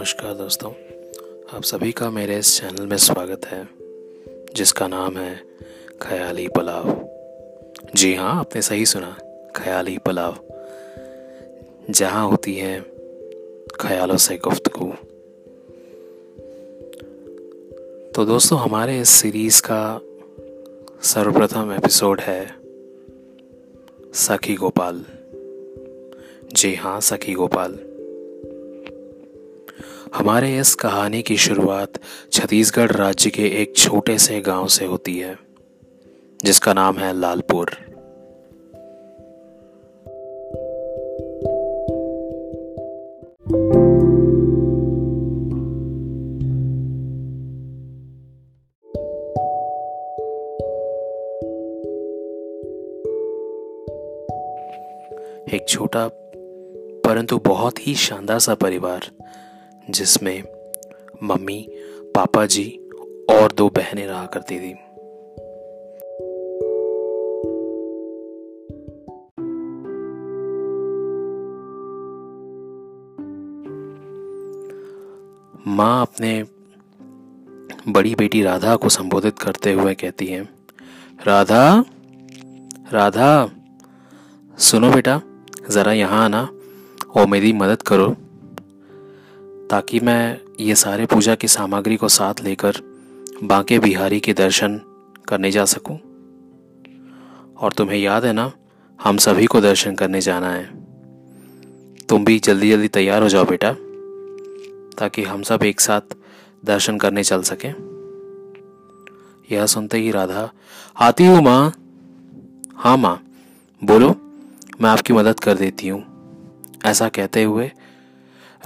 नमस्कार दोस्तों, आप सभी का मेरे इस चैनल में स्वागत है, जिसका नाम है ख्याली पुलाव। जी हाँ आपने सही सुना, ख्याली पुलाव। जहाँ होती है ख्यालों से गुफ्तगू। तो दोस्तों, हमारे इस सीरीज़ का सर्वप्रथम एपिसोड है सखी गोपाल। जी हाँ सखी गोपाल। हमारे इस कहानी की शुरुआत छत्तीसगढ़ राज्य के एक छोटे से गाँव से होती है, जिसका नाम है लालपुर। एक छोटा, परंतु बहुत ही शानदार सा परिवार जिसमें मम्मी, पापा जी और दो बहनें रहा करती थी। माँ अपने बड़ी बेटी राधा को संबोधित करते हुए कहती है, राधा राधा, सुनो बेटा, ज़रा यहाँ आना और मेरी मदद करो। ताकि मैं ये सारे पूजा की सामग्री को साथ लेकर बांके बिहारी के दर्शन करने जा सकूँ। और तुम्हें याद है ना, हम सभी को दर्शन करने जाना है। तुम भी जल्दी जल्दी तैयार हो जाओ बेटा, ताकि हम सब एक साथ दर्शन करने चल सकें। यह सुनते ही राधा, आती हूँ माँ। हाँ माँ, बोलो, मैं आपकी मदद कर देती हूँ। ऐसा कहते हुए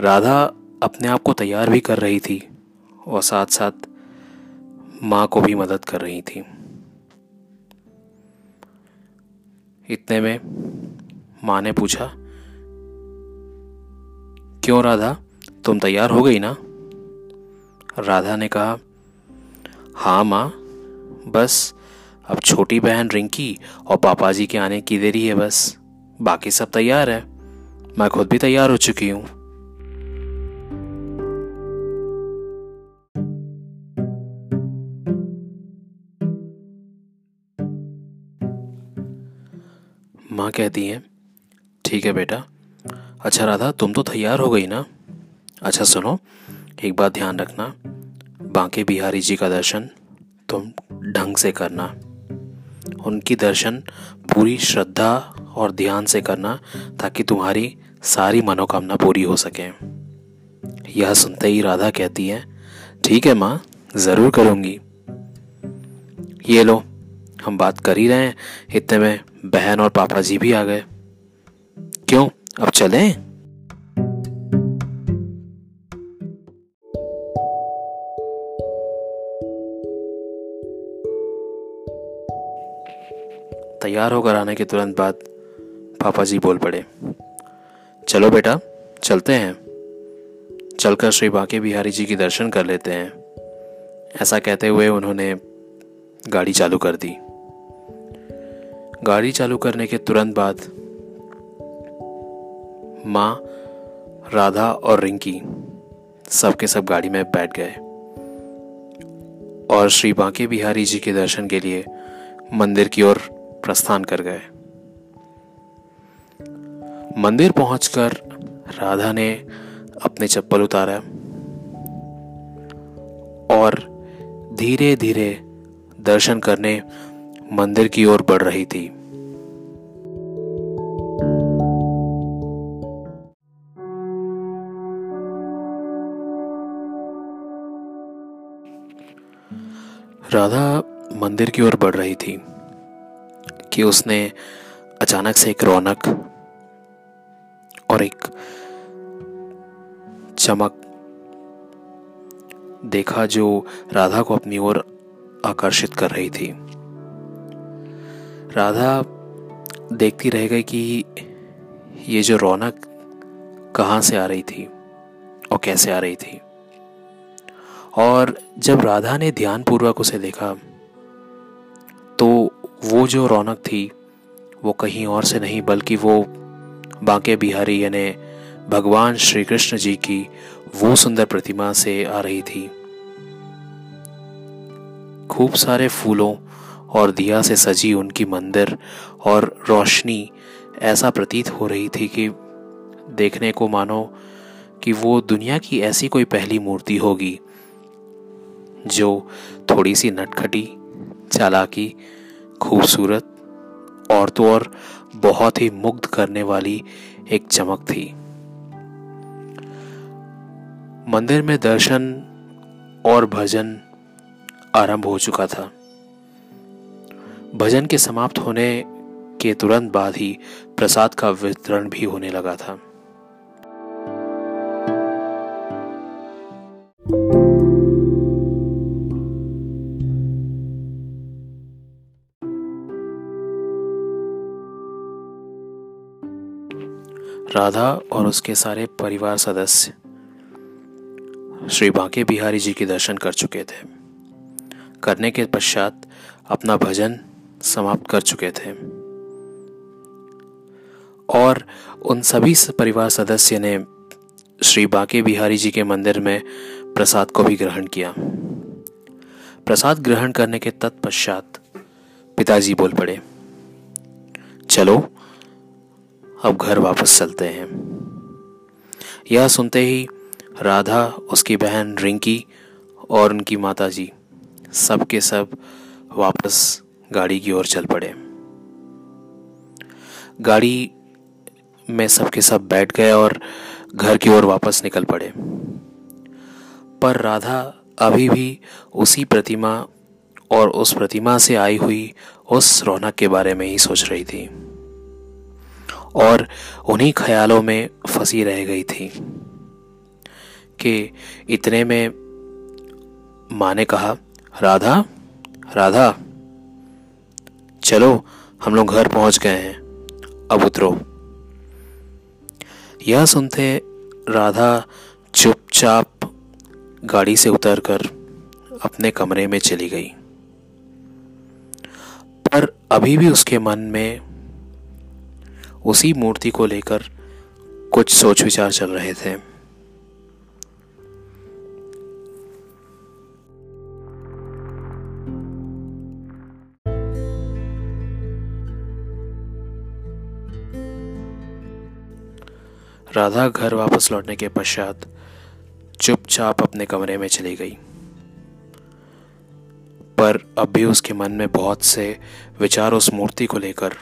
राधा अपने आप को तैयार भी कर रही थी और साथ साथ माँ को भी मदद कर रही थी। इतने में माँ ने पूछा, क्यों राधा, तुम तैयार हो गई ना? राधा ने कहा हाँ माँ, बस, अब छोटी बहन रिंकी और पापा जी के आने की देरी है बस, बाकी सब तैयार है, मैं खुद भी तैयार हो चुकी हूँ। माँ कहती हैं, ठीक है बेटा। अच्छा राधा, तुम तो तैयार हो गई ना? अच्छा सुनो, एक बात ध्यान रखना। बांके बिहारी जी का दर्शन तुम ढंग से करना। उनकी दर्शन पूरी श्रद्धा और ध्यान से करना ताकि तुम्हारी सारी मनोकामना पूरी हो सके। यह सुनते ही राधा कहती है, ठीक है माँ, ज़रूर करूँगी। ये लो हम बात कर ही रहे हैं। इतने में बहन और पापा जी भी आ गए। क्यों? अब चलें? तैयार होकर आने के तुरंत बाद पापा जी बोल पड़े, चलो बेटा, चलते हैं। चलकर श्री बांके बिहारी जी के दर्शन कर लेते हैं। ऐसा कहते हुए उन्होंने गाड़ी चालू कर दी। गाड़ी चालू करने के तुरंत बाद माँ, राधा और रिंकी सबके सब गाड़ी में बैठ गए। और श्री बांके बिहारी जी के दर्शन के लिए मंदिर की ओर प्रस्थान कर गए। मंदिर पहुंचकर राधा ने अपने चप्पल उतारा और धीरे धीरे दर्शन करने मंदिर की ओर बढ़ रही थी। राधा मंदिर की ओर बढ़ रही थी कि उसने अचानक से एक रौनक और एक चमक देखा जो राधा को अपनी ओर आकर्षित कर रही थी। राधा देखती रह गई कि ये जो रौनक कहाँ से आ रही थी और कैसे आ रही थी। और जब राधा ने ध्यानपूर्वक उसे देखा तो वो जो रौनक थी, वो कहीं और से नहीं, बल्कि वो बांके बिहारी यानी भगवान श्री कृष्ण जी की वो सुंदर प्रतिमा से आ रही थी। खूब सारे फूलों और दिया से सजी उनकी मंदिर और रोशनी ऐसा प्रतीत हो रही थी कि देखने को मानो कि वो दुनिया की ऐसी कोई पहली मूर्ति होगी। जो थोड़ी सी नटखटी, चालाकी, खूबसूरत, और तो और बहुत ही मुग्ध करने वाली एक चमक थी। मंदिर में दर्शन और भजन आरंभ हो चुका था। भजन के समाप्त होने के तुरंत बाद ही प्रसाद का वितरण भी होने लगा था। राधा और उसके सारे परिवार सदस्य श्री बांके बिहारी जी के दर्शन कर चुके थे। करने के पश्चात अपना भजन समाप्त कर चुके थे। और उन सभी परिवार सदस्य ने श्री बांके बिहारी जी के मंदिर में प्रसाद को भी ग्रहण किया। प्रसाद ग्रहण करने के तत्पश्चात पिताजी बोल पड़े, चलो अब घर वापस चलते हैं। यह सुनते ही राधा, उसकी बहन रिंकी और उनकी माताजी सब के सब वापस गाड़ी की ओर चल पड़े। गाड़ी में सबके सब बैठ गए और घर की ओर वापस निकल पड़े। पर राधा अभी भी उसी प्रतिमा और उस प्रतिमा से आई हुई उस रौनक के बारे में ही सोच रही थी। और उन्हीं ख्यालों में फंसी रह गई थी कि इतने में माँ ने कहा, राधा राधा, चलो, हम लोग घर पहुँच गए हैं, अब उतरो। यह सुनते राधा चुपचाप गाड़ी से उतरकर अपने कमरे में चली गई। पर अभी भी उसके मन में उसी मूर्ति को लेकर कुछ सोच विचार चल रहे थे। राधा घर वापस लौटने के पश्चात चुपचाप अपने कमरे में चली गई। पर अब भी उसके मन में बहुत से विचार उस मूर्ति को लेकर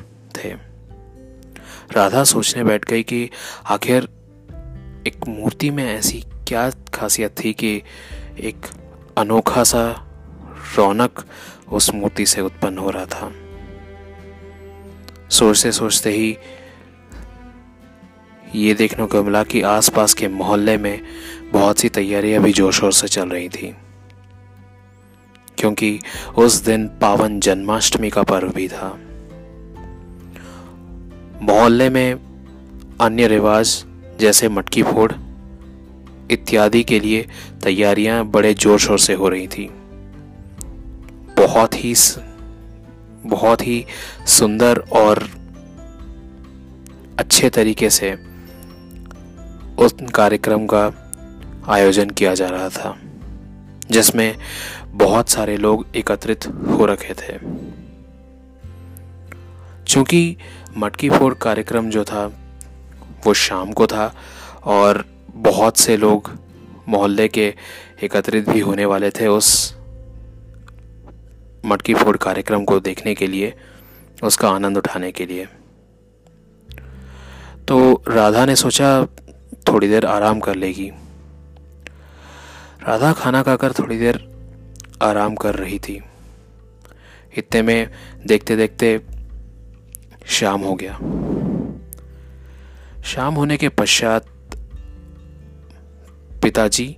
राधा सोचने बैठ गई कि आखिर एक मूर्ति में ऐसी क्या खासियत थी कि एक अनोखा सा रौनक उस मूर्ति से उत्पन्न हो रहा था। सोचते सोचते ही ये देखने को मिला कि आसपास के मोहल्ले में बहुत सी तैयारियाँ भी ज़ोर शोर से चल रही थी, क्योंकि उस दिन पावन जन्माष्टमी का पर्व भी था। मोहल्ले में अन्य रिवाज जैसे मटकी फोड़ इत्यादि के लिए तैयारियाँ बड़े ज़ोर शोर से हो रही थी। बहुत ही बहुत ही सुंदर और अच्छे तरीके से उस कार्यक्रम का आयोजन किया जा रहा था, जिसमें बहुत सारे लोग एकत्रित हो रखे थे। चूँकि मटकी फोड़ कार्यक्रम जो था, वो शाम को था और बहुत से लोग मोहल्ले के एकत्रित भी होने वाले थे उस मटकी फोड़ कार्यक्रम को देखने के लिए, उसका आनंद उठाने के लिए। तो राधा ने सोचा, थोड़ी देर आराम कर लेगी। राधा खाना खाकर थोड़ी देर आराम कर रही थी। इतने में देखते देखते शाम हो गया। शाम होने के पश्चात पिताजी,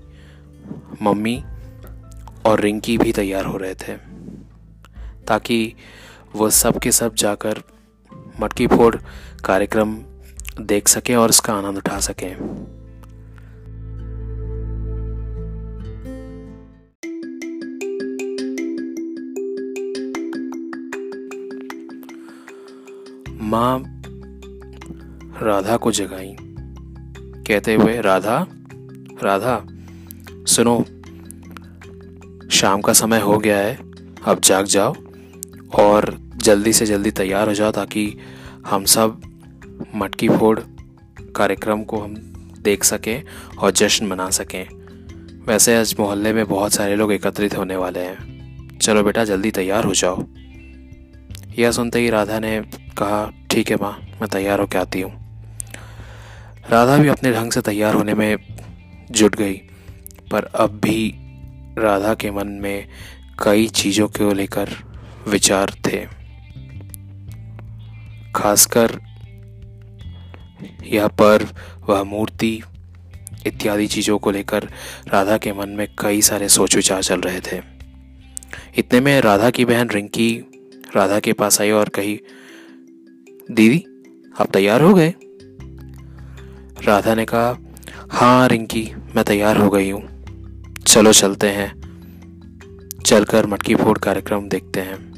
मम्मी और रिंकी भी तैयार हो रहे थे, ताकि वह सब के सब जाकर मटकी फोड़ कार्यक्रम देख सकें और इसका आनंद उठा सकें। माँ राधा को जगाई। कहते हुए, राधा राधा, सुनो, शाम का समय हो गया है, अब जाग जाओ और जल्दी से जल्दी तैयार हो जाओ ताकि हम सब मटकी फोड़ कार्यक्रम को हम देख सकें और जश्न मना सकें। वैसे आज मोहल्ले में बहुत सारे लोग एकत्रित होने वाले हैं। चलो बेटा, जल्दी तैयार हो जाओ। यह सुनते ही राधा ने कहा ठीक है माँ, मैं तैयार होकर आती हूँ। राधा भी अपने ढंग से तैयार होने में जुट गई, पर अब भी राधा के मन में कई चीज़ों को लेकर विचार थे। खासकर यह पर्व, वह मूर्ति इत्यादि चीज़ों को लेकर राधा के मन में कई सारे सोच विचार चल रहे थे। इतने में राधा की बहन रिंकी राधा के पास आई और कही दीदी, आप तैयार हो गए? राधा ने कहा हाँ रिंकी, मैं तैयार हो गई हूँ। चलो चलते हैं। चलकर मटकी फोड़ कार्यक्रम देखते हैं।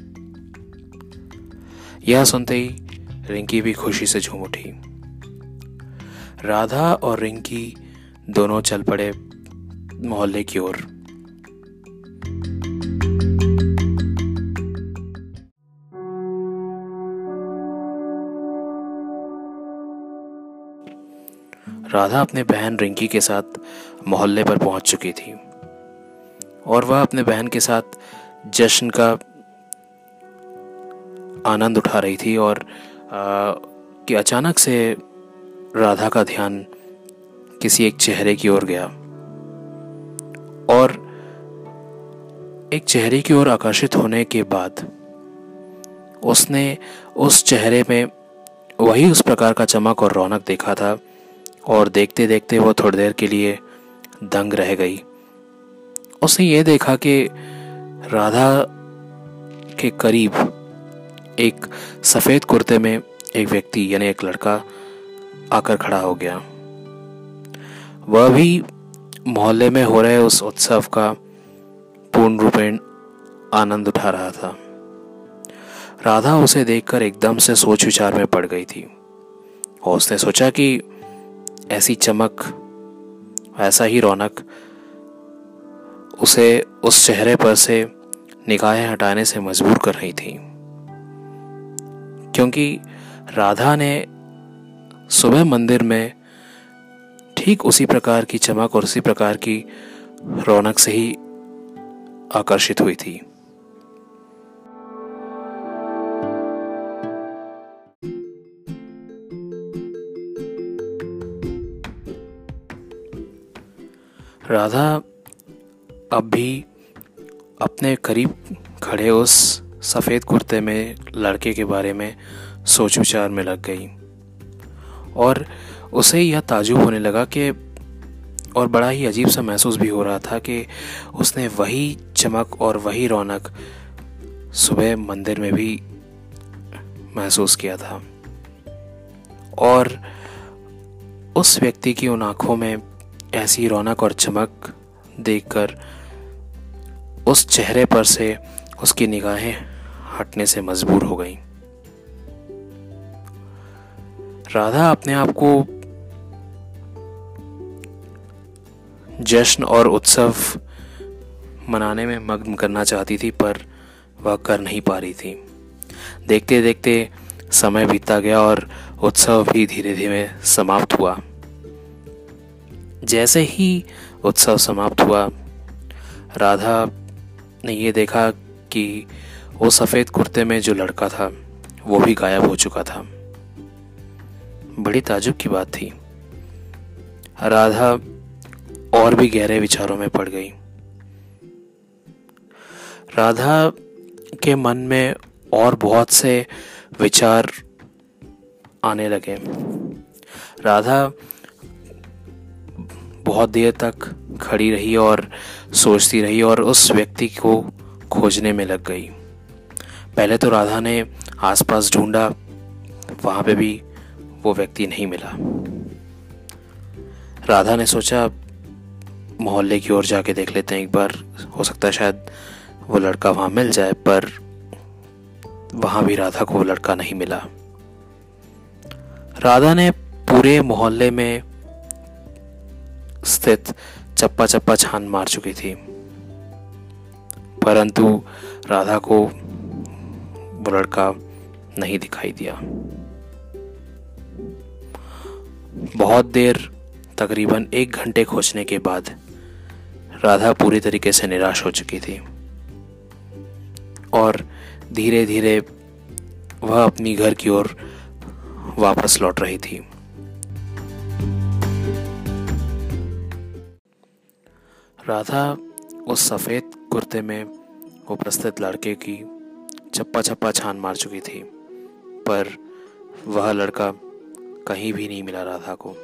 यह सुनते ही रिंकी भी खुशी से झूम उठी। राधा और रिंकी दोनों चल पड़े मोहल्ले की ओर। राधा अपने बहन रिंकी के साथ मोहल्ले पर पहुँच चुकी थी। और वह अपने बहन के साथ जश्न का आनंद उठा रही थी और आ, कि अचानक से राधा का ध्यान किसी एक चेहरे की ओर गया। और एक चेहरे की ओर आकर्षित होने के बाद उसने उस चेहरे में वही उस प्रकार का चमक और रौनक देखा था और देखते देखते वो थोड़ी देर के लिए दंग रह गई। उसने ये देखा कि राधा के करीब एक सफ़ेद कुर्ते में एक व्यक्ति यानी एक लड़का आकर खड़ा हो गया। वह भी मोहल्ले में हो रहे उस उत्सव का पूर्ण रूपेण आनंद उठा रहा था। राधा उसे देखकर एकदम से सोच विचार में पड़ गई थी और उसने सोचा कि ऐसी चमक, ऐसा ही रौनक, उसे उस चेहरे पर से, निगाहें हटाने से मजबूर कर रही थी। क्योंकि राधा ने सुबह मंदिर में ठीक उसी प्रकार की चमक और उसी प्रकार की रौनक से ही आकर्षित हुई थी। राधा अब भी अपने करीब खड़े उस सफ़ेद कुर्ते में, लड़के के बारे में सोच विचार में लग गई। और उसे यह ताजुब होने लगा कि, और बड़ा ही अजीब सा महसूस भी हो रहा था कि उसने वही चमक और वही रौनक सुबह मंदिर में भी महसूस किया था। और उस व्यक्ति की उन आँखों में ऐसी रौनक और चमक देखकर उस चेहरे पर से उसकी निगाहें हटने से मजबूर हो गईं। राधा अपने आप को जश्न और उत्सव मनाने में मग्न करना चाहती थी, पर वह कर नहीं पा रही थी देखते देखते समय बीतता गया और उत्सव भी धीरे धीरे समाप्त हुआ जैसे ही उत्सव समाप्त हुआ, राधा ने ये देखा कि वो सफ़ेद कुर्ते में जो लड़का था, वो भी गायब हो चुका था। बड़ी ताजुब की बात थी। राधा और भी गहरे विचारों में पड़ गई। राधा के मन में और बहुत से विचार आने लगे। राधा बहुत देर तक खड़ी रही और सोचती रही और उस व्यक्ति को खोजने में लग गई। पहले तो राधा ने आसपास ढूंढा, वहाँ पे भी वो व्यक्ति नहीं मिला। राधा ने सोचा, मोहल्ले की ओर जाके देख लेते हैं, एक बार हो सकता है शायद वो लड़का वहाँ मिल जाए, पर वहाँ भी राधा को वो लड़का नहीं मिला। राधा ने पूरे मोहल्ले में स्थित चप्पा चप्पा छान मार चुकी थी। परंतु राधा को वो लड़का नहीं दिखाई दिया। बहुत देर तकरीबन एक घंटे खोजने के बाद राधा पूरी तरीके से निराश हो चुकी थी। और धीरे धीरे वह अपनी घर की ओर वापस लौट रही थी। राधा उस सफ़ेद कुर्ते में उपस्थित लड़के की चप्पा चप्पा छान मार चुकी थी, पर वह लड़का कहीं भी नहीं मिला राधा को।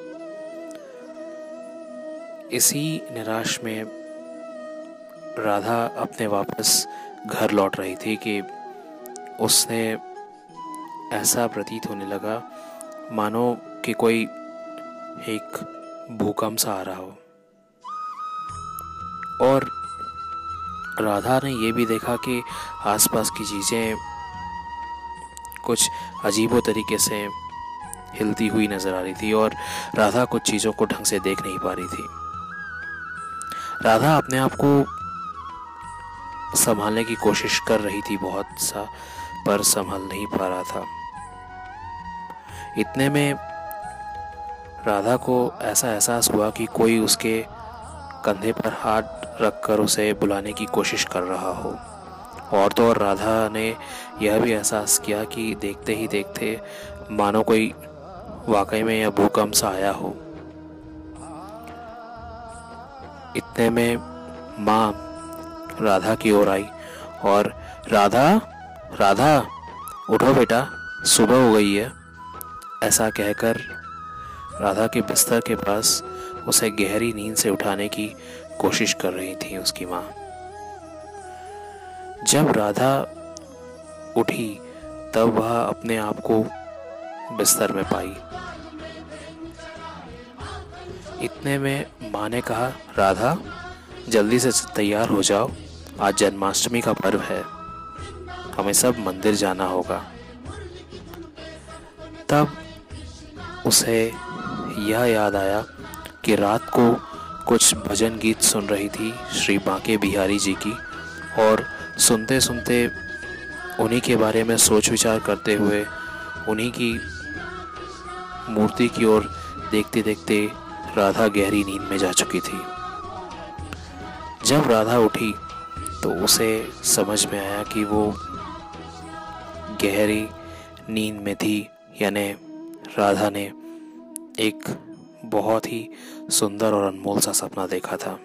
इसी निराश में राधा अपने वापस घर लौट रही थी कि उसने ऐसा प्रतीत होने लगा, मानो कि कोई एक भूकंप सा आ रहा हो। और राधा ने ये भी देखा कि आसपास की चीज़ें कुछ अजीबो तरीके से हिलती हुई नज़र आ रही थी और राधा कुछ चीज़ों को ढंग से देख नहीं पा रही थी। राधा अपने आप को संभालने की कोशिश कर रही थी बहुत सा, पर संभाल नहीं पा रहा था। इतने में राधा को ऐसा एहसास हुआ कि कोई उसके कंधे पर हाथ रखकर उसे बुलाने की कोशिश कर रहा हो। और तो और राधा ने यह भी एहसास किया कि देखते ही देखते मानो कोई वाकई में यह भूकंप सा आया हो। इतने में माँ राधा की ओर आई और, राधा राधा, उठो बेटा, सुबह हो गई है। ऐसा कहकर राधा के बिस्तर के पास उसे गहरी नींद से उठाने की कोशिश कर रही थी उसकी माँ। जब राधा उठी, तब वह अपने आप को बिस्तर में पाई। इतने में माँ ने कहा, राधा, जल्दी से तैयार हो जाओ। आज जन्माष्टमी का पर्व है। हमें सब मंदिर जाना होगा। तब उसे यह याद आया कि रात को कुछ भजन गीत सुन रही थी श्री बांके बिहारी जी की। और सुनते सुनते उन्हीं के बारे में सोच विचार करते हुए उन्हीं की मूर्ति की ओर देखते देखते राधा गहरी नींद में जा चुकी थी। जब राधा उठी तो उसे समझ में आया कि वो गहरी नींद में थी, यानी राधा ने एक बहुत ही सुंदर और अनमोल सा सपना देखा था।